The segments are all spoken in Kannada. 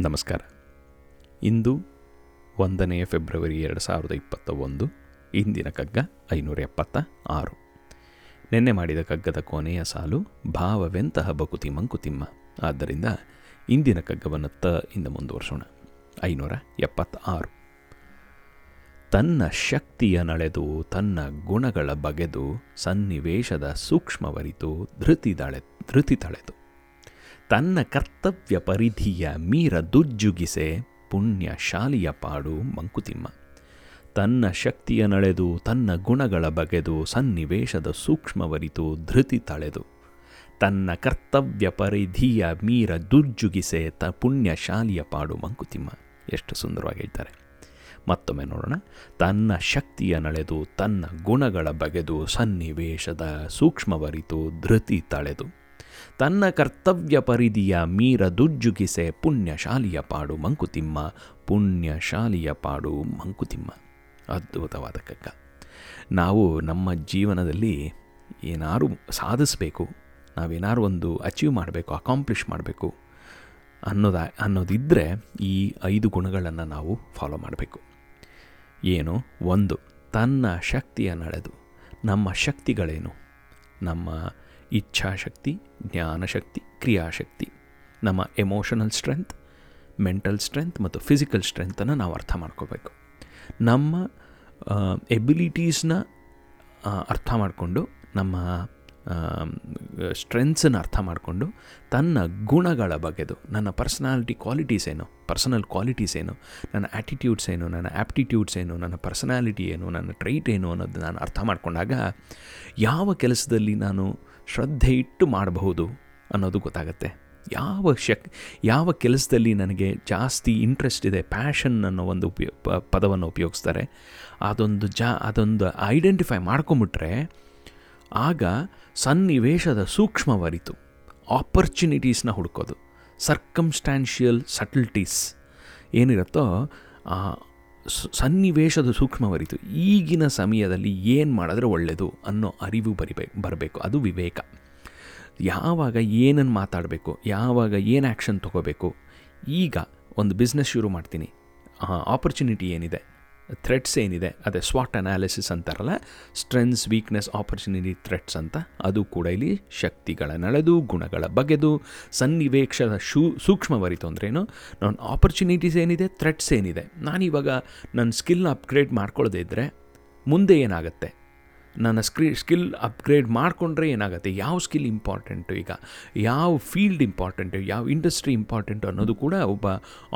ನಮಸ್ಕಾರ. ಇಂದು ಒಂದನೇ ಫೆಬ್ರವರಿ ಎರಡು ಸಾವಿರದ ಇಪ್ಪತ್ತ ಒಂದು ಇಂದಿನ ಕಗ್ಗ ಐನೂರ ಎಪ್ಪತ್ತ ಆರು. ನಿನ್ನೆ ಮಾಡಿದ ಕಗ್ಗದ ಕೊನೆಯ ಸಾಲು ಭಾವವೆಂತಹ ಬಕುತಿ ಮಂಕುತಿಮ್ಮ. ಆದ್ದರಿಂದ ಇಂದಿನ ಕಗ್ಗವನ್ನು ತ ಇಂದ ಮುಂದುವರ್ಸೋಣ. ಐನೂರ ಎಪ್ಪತ್ತ ಆರು ತನ್ನ ಶಕ್ತಿಯ ನಳೆದು, ತನ್ನ ಗುಣಗಳ ಬಗೆದು ಸನ್ನಿವೇಶದ ಸೂಕ್ಷ್ಮವರಿತು ಧೃತಿ ತಳೆ ಧೃತಿ ತಳೆದು. ತನ್ನ ಕರ್ತವ್ಯ ಪರಿಧಿಯ ಮೀರ ದುಜ್ಜುಗಿಸೆ ಪುಣ್ಯ ಶಾಲಿಯ ಪಾಡು ಮಂಕುತಿಮ್ಮ. ತನ್ನ ಶಕ್ತಿಯ ನಳೆದು ತನ್ನ ಗುಣಗಳ ಬಗೆದು ಸನ್ನಿವೇಶದ ಸೂಕ್ಷ್ಮವರಿತು ಧೃತಿ ತಳೆದು. ತನ್ನ ಕರ್ತವ್ಯ ಪರಿಧಿಯ ಮೀರ ದುರ್ಜುಗಿಸೆ ತ ಪುಣ್ಯ ಶಾಲಿಯ ಪಾಡು ಮಂಕುತಿಮ್ಮ. ಎಷ್ಟು ಸುಂದರವಾಗಿ ಹೇಳ್ತಾರೆ. ಮತ್ತೊಮ್ಮೆ ನೋಡೋಣ. ತನ್ನ ಶಕ್ತಿಯ ನಳೆದು ತನ್ನ ಗುಣಗಳ ಬಗೆದು ಸನ್ನಿವೇಶದ ಸೂಕ್ಷ್ಮವರಿತು ಧೃತಿ ತಳೆದು. ತನ್ನ ಕರ್ತವ್ಯ ಪರಿಧಿಯ ಮೀರ ದುಜ್ಜುಗಿಸೆ ಪುಣ್ಯಶಾಲಿಯ ಪಾಡು ಮಂಕುತಿಮ್ಮ, ಪುಣ್ಯಶಾಲಿಯ ಪಾಡು ಮಂಕುತಿಮ್ಮ. ಅದ್ಭುತವಾದ ಕಕ್ಕ ನಾವು ನಮ್ಮ ಜೀವನದಲ್ಲಿ ಏನಾರು ಸಾಧಿಸಬೇಕು, ನಾವೇನಾರು ಒಂದು ಅಚೀವ್ ಮಾಡಬೇಕು ಅಕಾಂಪ್ಲಿಷ್ ಮಾಡಬೇಕು ಅನ್ನೋದ ಅನ್ನೋದಿದ್ದರೆ ಈ ಐದು ಗುಣಗಳನ್ನು ನಾವು ಫಾಲೋ ಮಾಡಬೇಕು. ಏನು? ಒಂದು, ತನ್ನ ಶಕ್ತಿಯ ನಡೆದು, ನಮ್ಮ ಶಕ್ತಿಗಳೇನು? ನಮ್ಮ ಇಚ್ಛಾಶಕ್ತಿ, ಜ್ಞಾನಶಕ್ತಿ, ಕ್ರಿಯಾಶಕ್ತಿ. ನಮ್ಮ ಎಮೋಷನಲ್ ಸ್ಟ್ರೆಂತ್ ಮೆಂಟಲ್ ಸ್ಟ್ರೆಂತ್ ಮತ್ತು ಫಿಸಿಕಲ್ ಸ್ಟ್ರೆಂತನ್ನು ನಾವು ಅರ್ಥ ಮಾಡ್ಕೋಬೇಕು. ನಮ್ಮ ಎಬಿಲಿಟೀಸ್ನ ಅರ್ಥ ಮಾಡಿಕೊಂಡು, ನಮ್ಮ ಸ್ಟ್ರೆಂತ್ಸನ್ನು ಅರ್ಥ ಮಾಡಿಕೊಂಡು, ತನ್ನ ಗುಣಗಳ ಬಗೆದು, ನನ್ನ ಪರ್ಸನಾಲಿಟಿ ಕ್ವಾಲಿಟೀಸ್ ಏನು ಪರ್ಸನಲ್ ಕ್ವಾಲಿಟೀಸ್ ಏನು, ನನ್ನ ಆ್ಯಟಿಟ್ಯೂಡ್ಸ್ ಏನು, ನನ್ನ ಆ್ಯಪ್ಟಿಟ್ಯೂಡ್ಸ್ ಏನು, ನನ್ನ ಪರ್ಸನಾಲಿಟಿ ಏನು, ನನ್ನ ಟ್ರೈಟ್ ಏನು ಅನ್ನೋದು ನಾನು ಅರ್ಥ ಮಾಡಿಕೊಂಡಾಗ, ಯಾವ ಕೆಲಸದಲ್ಲಿ ನಾನು ಶ್ರದ್ಧೆ ಇಟ್ಟು ಮಾಡಬಹುದು ಅನ್ನೋದು ಗೊತ್ತಾಗುತ್ತೆ. ಯಾವ ಶಕ್, ಯಾವ ಕೆಲಸದಲ್ಲಿ ನನಗೆ ಜಾಸ್ತಿ ಇಂಟ್ರೆಸ್ಟ್ ಇದೆ ಪ್ಯಾಷನ್ ಅನ್ನೋ ಒಂದು ಉಪಯೋ ಪದವನ್ನು ಉಪಯೋಗಿಸ್ತಾರೆ, ಅದೊಂದು ಜಾ, ಅದೊಂದು ಐಡೆಂಟಿಫೈ ಮಾಡ್ಕೊಂಬಿಟ್ರೆ ಆಗ ಸನ್ನಿವೇಶದ ಸೂಕ್ಷ್ಮವರಿತು ಆಪರ್ಚುನಿಟೀಸ್ನ ಹುಡ್ಕೋದು ಸರ್ಕಮ್ಸ್ಟ್ಯಾನ್ಷಿಯಲ್ ಸಟಲ್ಟೀಸ್ ಏನಿರುತ್ತೋ ಸನ್ನಿವೇಶದ ಸೂಕ್ಷ್ಮವರಿತು ಈಗಿನ ಸಮಯದಲ್ಲಿ ಏನು ಮಾಡಿದ್ರೆ ಒಳ್ಳೆಯದು ಅನ್ನೋ ಅರಿವು ಬರಿಬೇಕು ಬರಬೇಕು. ಅದು ವಿವೇಕ. ಯಾವಾಗ ಏನನ್ನು ಮಾತಾಡಬೇಕು, ಯಾವಾಗ ಏನು ಆ್ಯಕ್ಷನ್ ತೊಗೋಬೇಕು, ಈಗ ಒಂದು ಬಿಸ್ನೆಸ್ ಶುರು ಮಾಡ್ತೀನಿ. ಆಪರ್ಚುನಿಟಿ ಏನಿದೆ. ಥ್ರೆಟ್ಸ್ ಏನಿದೆ, ಅದೇ ಸ್ವಾಟ್ ಅನಾಲಿಸಿಸ್ ಅಂತಾರಲ್ಲ ಸ್ಟ್ರೆಂಗ್ಸ್ ವೀಕ್ನೆಸ್ ಆಪರ್ಚುನಿಟಿ ಥ್ರೆಟ್ಸ್ ಅಂತ, ಅದು ಕೂಡ ಇಲ್ಲಿ ಶಕ್ತಿಗಳ ನಳೆದು, ಗುಣಗಳ ಬಗೆದು ಸನ್ನಿವೇಶದ ಶೂ ಸೂಕ್ಷ್ಮವರಿತು ಅಂದ್ರೇನು ನನ್ನ ಆಪರ್ಚುನಿಟೀಸ್ ಏನಿದೆ ಥ್ರೆಟ್ಸ್ ಏನಿದೆ. ನಾನಿವಾಗ ನನ್ನ ಸ್ಕಿಲ್ ಅಪ್ಗ್ರೇಡ್ ಮಾಡ್ಕೊಳ್ಳದೇ ಇದ್ದರೆ ಮುಂದೆ ಏನಾಗುತ್ತೆ? ನನ್ನ ಸ್ಕ್ರಿ ಸ್ಕಿಲ್ ಅಪ್ಗ್ರೇಡ್ ಮಾಡಿಕೊಂಡ್ರೆ ಏನಾಗುತ್ತೆ? ಯಾವ ಸ್ಕಿಲ್ ಇಂಪಾರ್ಟೆಂಟು ಈಗ ಯಾವ ಫೀಲ್ಡ್ ಇಂಪಾರ್ಟೆಂಟು ಯಾವ ಇಂಡಸ್ಟ್ರಿ ಇಂಪಾರ್ಟೆಂಟು ಅನ್ನೋದು ಕೂಡ ಒಬ್ಬ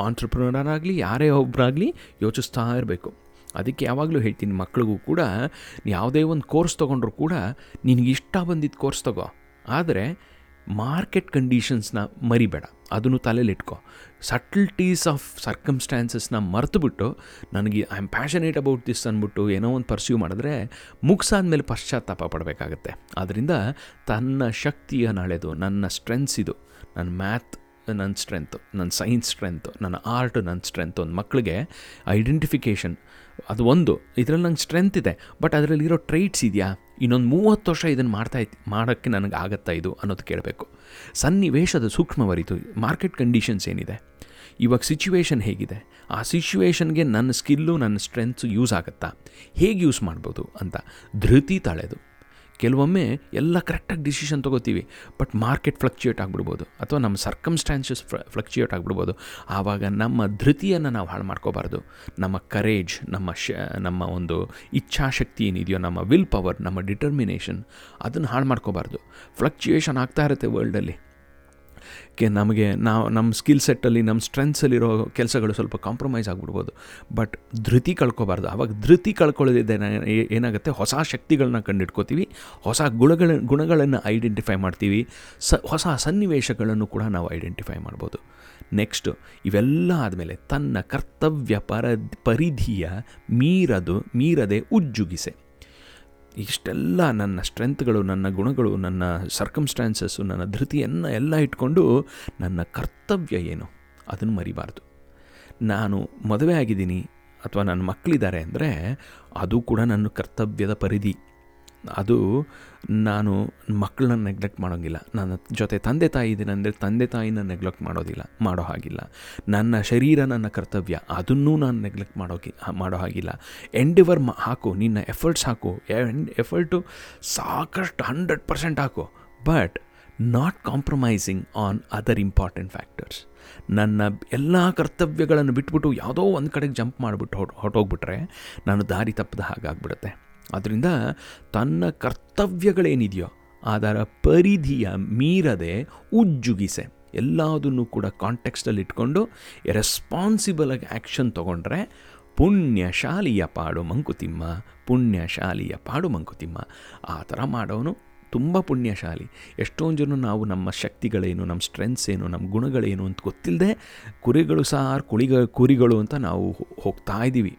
ಆಂಟ್ರಪ್ರನರ್ ಆಗಲಿ, ಯಾರೇ ಒಬ್ಬರಾಗಲಿ ಯೋಚಿಸ್ತಾ ಇರಬೇಕು. ಅದಕ್ಕೆ ಯಾವಾಗಲೂ ಹೇಳ್ತೀನಿ, ಮಕ್ಳಿಗೂ ಕೂಡ ಯಾವುದೇ ಒಂದು ಕೋರ್ಸ್ ತೊಗೊಂಡ್ರು ಕೂಡ ನಿನಗೆ ಇಷ್ಟ ಬಂದಿದ್ದ ಕೋರ್ಸ್ ತಗೋ. ಆದರೆ ಮಾರ್ಕೆಟ್ ಕಂಡೀಷನ್ಸ್ನ ಮರಿಬೇಡ, ಅದನ್ನು ತಲೆಯಲ್ಲಿಟ್ಕೊ ಸಟಲ್ಟೀಸ್ ಆಫ್ ಸರ್ಕಮ್ಸ್ಟ್ಯಾನ್ಸಸ್ನ ಮರೆತುಬಿಟ್ಟು ನನಗೆ I am passionate about this ಅಂದ್ಬಿಟ್ಟು ಏನೋ ಒಂದು ಪರ್ಸ್ಯೂ ಮಾಡಿದ್ರೆ ಮುಗಿಸಾದ್ಮೇಲೆ ಪಶ್ಚಾತ್ತಾಪ ಪಡಬೇಕಾಗತ್ತೆ. ಆದ್ದರಿಂದ ತನ್ನ ಶಕ್ತಿಯ ನಾಳೆದು ನನ್ನ ಸ್ಟ್ರೆಂತ್ಸ್ ಇದು, ನನ್ನ ಮ್ಯಾಥ್ ನನ್ನ ಸ್ಟ್ರೆಂತು, ನನ್ನ ಸೈನ್ಸ್ ಸ್ಟ್ರೆಂತು, ನನ್ನ ಆರ್ಟ್ ನನ್ನ ಸ್ಟ್ರೆಂತ್ ಒಂದು ಮಕ್ಕಳಿಗೆ ಐಡೆಂಟಿಫಿಕೇಷನ್ ಅದು ಒಂದು. ಇದರಲ್ಲಿ ನಂಗೆ ಸ್ಟ್ರೆಂತ್ ಇದೆ, ಬಟ್ ಅದರಲ್ಲಿರೋ ಟ್ರೈಟ್ಸ್ ಇದೆಯಾ? ಇನ್ನೊಂದು ಮೂವತ್ತು ವರ್ಷ ಇದನ್ನು ಮಾಡ್ತಾ ಮಾಡೋಕ್ಕೆ ನನಗೆ ಆಗತ್ತಾ ಇದು ಅನ್ನೋದು ಕೇಳಬೇಕು. ಸನ್ನಿವೇಶದ ಸೂಕ್ಷ್ಮವರಿತು ಮಾರ್ಕೆಟ್ ಕಂಡೀಷನ್ಸ್ ಏನಿದೆ? ಇವಾಗ ಸಿಚುವೇಶನ್ ಹೇಗಿದೆ? ಆ ಸಿಚುವೇಶನ್ಗೆ ನನ್ನ ಸ್ಕಿಲ್ಲು, ನನ್ನ ಸ್ಟ್ರೆಂತ್ಸು ಯೂಸ್ ಆಗುತ್ತಾ? ಹೇಗೆ ಯೂಸ್ ಮಾಡ್ಬೋದು ಅಂತ ಧೃತಿ ತಳೆದು. ಕೆಲವೊಮ್ಮೆ ಎಲ್ಲ ಕರೆಕ್ಟಾಗಿ ಡಿಸಿಷನ್ ತೊಗೋತೀವಿ ಬಟ್ ಮಾರ್ಕೆಟ್ ಫ್ಲಕ್ಚುಯೇಟ್ ಆಗಿಬಿಡ್ಬೋದು ಅಥವಾ ನಮ್ಮ ಸರ್ಕಮ್ಸ್ಟ್ಯಾನ್ಸಸ್ ಫ್ಲಕ್ಚುಯೇಟ್ ಆಗಿಬಿಡ್ಬೋದು. ಆವಾಗ ನಮ್ಮ ಧೃತಿಯನ್ನು ನಾವು ಹಾಳು ಮಾಡ್ಕೋಬಾರ್ದು. ನಮ್ಮ ಕರೇಜ್ ನಮ್ಮ ಶ, ನಮ್ಮ ಒಂದು ಇಚ್ಛಾಶಕ್ತಿ ಏನಿದೆಯೋ, ನಮ್ಮ ವಿಲ್ ಪವರ್ ನಮ್ಮ ಡಿಟರ್ಮಿನೇಷನ್ ಅದನ್ನು ಹಾಳು ಮಾಡ್ಕೋಬಾರ್ದು. ಫ್ಲಕ್ಚುಯೇಷನ್ ಆಗ್ತಾ ಇರುತ್ತೆ ವರ್ಲ್ಡಲ್ಲಿ ಕೆ ನಮಗೆ ನಾವು ನಮ್ಮ ಸ್ಕಿಲ್ ಸೆಟ್ಟಲ್ಲಿ ನಮ್ಮ ಸ್ಟ್ರೆಂತ್ಸಲ್ಲಿರೋ ಕೆಲಸಗಳು ಸ್ವಲ್ಪ ಕಾಂಪ್ರಮೈಸ್ ಆಗಿಬಿಡ್ಬೋದು. ಬಟ್ ಧೃತಿ ಕಳ್ಕೊಬಾರ್ದು. ಆವಾಗ ಧೃತಿ ಕಳ್ಕೊಳ್ಳೋದಿದೆ ಏನಾಗುತ್ತೆ? ಹೊಸ ಶಕ್ತಿಗಳನ್ನ ಕಂಡಿಡ್ಕೋತೀವಿ ಹೊಸ ಗುಣಗಳ, ಗುಣಗಳನ್ನು ಐಡೆಂಟಿಫೈ ಮಾಡ್ತೀವಿ. ಸ, ಹೊಸ ಸನ್ನಿವೇಶಗಳನ್ನು ಕೂಡ ನಾವು ಐಡೆಂಟಿಫೈ ಮಾಡ್ಬೋದು. ನೆಕ್ಸ್ಟು ಇವೆಲ್ಲ ಆದಮೇಲೆ ತನ್ನ ಕರ್ತವ್ಯ ಪರ ಪರಿಧಿಯ ಮೀರದು, ಮೀರದೆ ಉಜ್ಜುಗಿಸೆ. ಇಷ್ಟೆಲ್ಲ ನನ್ನ ಸ್ಟ್ರೆಂತ್ಗಳು, ನನ್ನ ಗುಣಗಳು, ನನ್ನ ಸರ್ಕಮ್ಸ್ಟ್ಯಾನ್ಸಸ್ಸು ನನ್ನ ಧೃತಿಯನ್ನು ಎಲ್ಲ ಇಟ್ಕೊಂಡು ನನ್ನ ಕರ್ತವ್ಯ ಏನು? ಅದನ್ನು ಮರಿಬಾರ್ದು. ನಾನು ಮದುವೆ ಆಗಿದ್ದೀನಿ, ಅಥವಾ ನನ್ನ ಮಕ್ಕಳಿದ್ದಾರೆ ಅಂದರೆ ಅದು ಕೂಡ ನನ್ನ ಕರ್ತವ್ಯದ ಪರಿಧಿ. ಅದು ನಾನು ಮಕ್ಕಳನ್ನ ನೆಗ್ಲೆಕ್ಟ್ ಮಾಡೋಂಗಿಲ್ಲ. ನನ್ನ ಜೊತೆ ತಂದೆ ತಾಯಿ ಇದ್ದೀನಿ ಅಂದರೆ ತಂದೆ ತಾಯಿನ ನೆಗ್ಲೆಕ್ಟ್ ಮಾಡೋದಿಲ್ಲ, ಮಾಡೋ ಹಾಗಿಲ್ಲ. ನನ್ನ ಶರೀರ ನನ್ನ ಕರ್ತವ್ಯ, ಅದನ್ನೂ ನಾನು ನೆಗ್ಲೆಕ್ಟ್ ಮಾಡೋಕೆ ಮಾಡೋ ಹಾಗಿಲ್ಲ. ಎಂಡಿವರ್ ಹಾಕು, ನಿನ್ನ ಎಫರ್ಟ್ಸ್ ಹಾಕು. ಎಫರ್ಟು ಸಾಕಷ್ಟು ಹಂಡ್ರೆಡ್ ಪರ್ಸೆಂಟ್ ಹಾಕು. But not compromising on other important factors ನನ್ನ ಎಲ್ಲ ಕರ್ತವ್ಯಗಳನ್ನು ಬಿಟ್ಬಿಟ್ಟು ಯಾವುದೋ ಒಂದು ಕಡೆಗೆ ಜಂಪ್ ಮಾಡಿಬಿಟ್ಟು ಹೊಟ್ ಹೊಟ್ಟೋಗ್ಬಿಟ್ರೆ ನಾನು ದಾರಿ ತಪ್ಪದ ಹಾಗಾಗ್ಬಿಡುತ್ತೆ. ಅದರಿಂದ ತನ್ನ ಕರ್ತವ್ಯಗಳೇನಿದೆಯೋ ಅದರ ಪರಿಧಿಯ ಮೀರದೆ ಉಜ್ಜುಗಿಸೆ. ಎಲ್ಲದನ್ನು ಕೂಡ ಕಾಂಟೆಕ್ಸ್ಟಲ್ಲಿ ಇಟ್ಕೊಂಡು ರೆಸ್ಪಾನ್ಸಿಬಲ್ ಆಗಿ ಆ್ಯಕ್ಷನ್ ತೊಗೊಂಡ್ರೆ ಪುಣ್ಯಶಾಲಿಯ ಪಾಡು ಮಂಕುತಿಮ್ಮ, ಪುಣ್ಯಶಾಲಿಯ ಪಾಡು ಮಂಕುತಿಮ್ಮ. ಆ ಥರ ಮಾಡೋನು ತುಂಬ ಪುಣ್ಯಶಾಲಿ. ಎಷ್ಟೊಂದು ಜನ ನಾವು ನಮ್ಮ ಶಕ್ತಿಗಳೇನು, ನಮ್ಮ ಸ್ಟ್ರೆಂತ್ಸ್ ಏನು, ನಮ್ಮ ಗುಣಗಳೇನು ಅಂತ ಗೊತ್ತಿಲ್ಲದೆ ಕುರಿಗಳು ಸಾರ್ ಕುಳಿಗ ಕುರಿಗಳು ಅಂತ ನಾವು ಹೋಗ್ತಾ ಇದ್ದೀವಿ.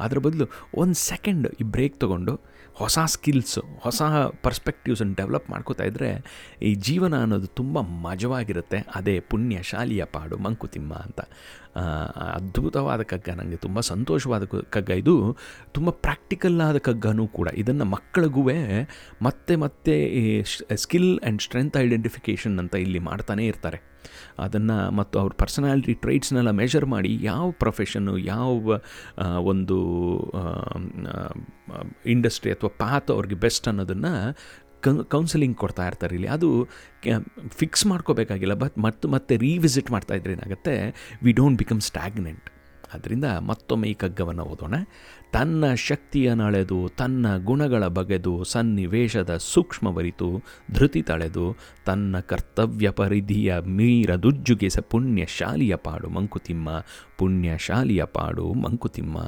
ಅದ್ರ ಬದಲು ಒಂದು ಸೆಕೆಂಡ್ ಈ ಬ್ರೇಕ್ ತೊಗೊಂಡು ಹೊಸ ಸ್ಕಿಲ್ಸು ಹೊಸ ಪರ್ಸ್ಪೆಕ್ಟಿವ್ಸನ್ನು ಡೆವಲಪ್ ಮಾಡ್ಕೋತಾ ಇದ್ದರೆ ಈ ಜೀವನ ಅನ್ನೋದು ತುಂಬ ಮಜವಾಗಿರುತ್ತೆ. ಅದೇ ಪುಣ್ಯ, ಶಾಲಿಯ ಪಾಡು ಮಂಕುತಿಮ್ಮ ಅಂತ. ಅದ್ಭುತವಾದ ಕಗ್ಗ ನನಗೆ ತುಂಬ ಸಂತೋಷವಾದ ಕಗ್ಗ ಇದು. ತುಂಬ ಪ್ರಾಕ್ಟಿಕಲ್ ಆದ ಕಗ್ಗನೂ ಕೂಡ. ಇದನ್ನು ಮಕ್ಕಳಿಗೂ ಮತ್ತೆ ಮತ್ತೆ ಸ್ಕಿಲ್ ಆ್ಯಂಡ್ ಸ್ಟ್ರೆಂತ್ ಐಡೆಂಟಿಫಿಕೇಷನ್ ಅಂತ ಇಲ್ಲಿ ಮಾಡ್ತಾನೇ ಇರ್ತಾರೆ. ಅದನ್ನು ಮತ್ತು ಅವ್ರ ಪರ್ಸನಾಲಿಟಿ ಟ್ರೈಟ್ಸ್ನೆಲ್ಲ ಮೆಷರ್ ಮಾಡಿ ಯಾವ ಪ್ರೊಫೆಷನ್ನು ಯಾವ ಒಂದು ಇಂಡಸ್ಟ್ರಿ ಅಥವಾ ಪಾತ್ ಅವ್ರಿಗೆ ಬೆಸ್ಟ್ ಅನ್ನೋದನ್ನು ಕೌನ್ಸಿಲಿಂಗ್ ಕೊಡ್ತಾ ಇರ್ತಾರೆ ಇಲ್ಲಿ. ಅದು ಫಿಕ್ಸ್ ಮಾಡ್ಕೋಬೇಕಾಗಿಲ್ಲ. ಬಟ್ ಮತ್ತು ಮತ್ತೆ ರೀವಿಸಿಟ್ ಮಾಡ್ತಾ ಇದ್ರೆ ಏನಾಗುತ್ತೆ? ವಿ ಡೋಂಟ್ ಬಿಕಮ್ ಸ್ಟ್ಯಾಗ್ನೆಂಟ್ ಅದರಿಂದ ಮತ್ತೊಮ್ಮೆ ಈ ಕಗ್ಗವನ್ನು ಓದೋಣ. ತನ್ನ ಶಕ್ತಿಯ ನಳೆದು ತನ್ನ ಗುಣಗಳ ಬಗೆದು, ಸನ್ನಿವೇಶದ ಸೂಕ್ಷ್ಮವರಿತು ಧೃತಿ ತಳೆದು, ತನ್ನ ಕರ್ತವ್ಯ ಪರಿಧಿಯ ಮೀರದುಜ್ಜುಗಿಸ ಪುಣ್ಯಶಾಲಿಯ ಪಾಡು ಮಂಕುತಿಮ್ಮ, ಪುಣ್ಯಶಾಲಿಯ ಪಾಡು ಮಂಕುತಿಮ್ಮ.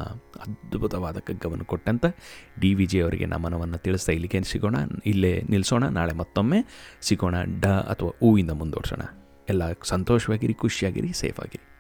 ಅದ್ಭುತವಾದ ಕಗ್ಗವನ್ನು ಕೊಟ್ಟಂತ ಡಿ ವಿ ಜಿ ಅವರಿಗೆ ನಮನವನ್ನು ತಿಳಿಸ್ತಾ ಇಲ್ಲಿಗೆ ಸಿಗೋಣ. ಇಲ್ಲೇ ನಿಲ್ಲಿಸೋಣ ನಾಳೆ ಮತ್ತೊಮ್ಮೆ ಸಿಗೋಣ. ಡ ಅಥವಾ ಹೂವಿಂದ ಮುಂದುವರ್ಸೋಣ. ಎಲ್ಲ ಸಂತೋಷವಾಗಿರಿ, ಖುಷಿಯಾಗಿರಿ ಸೇಫಾಗಿರಿ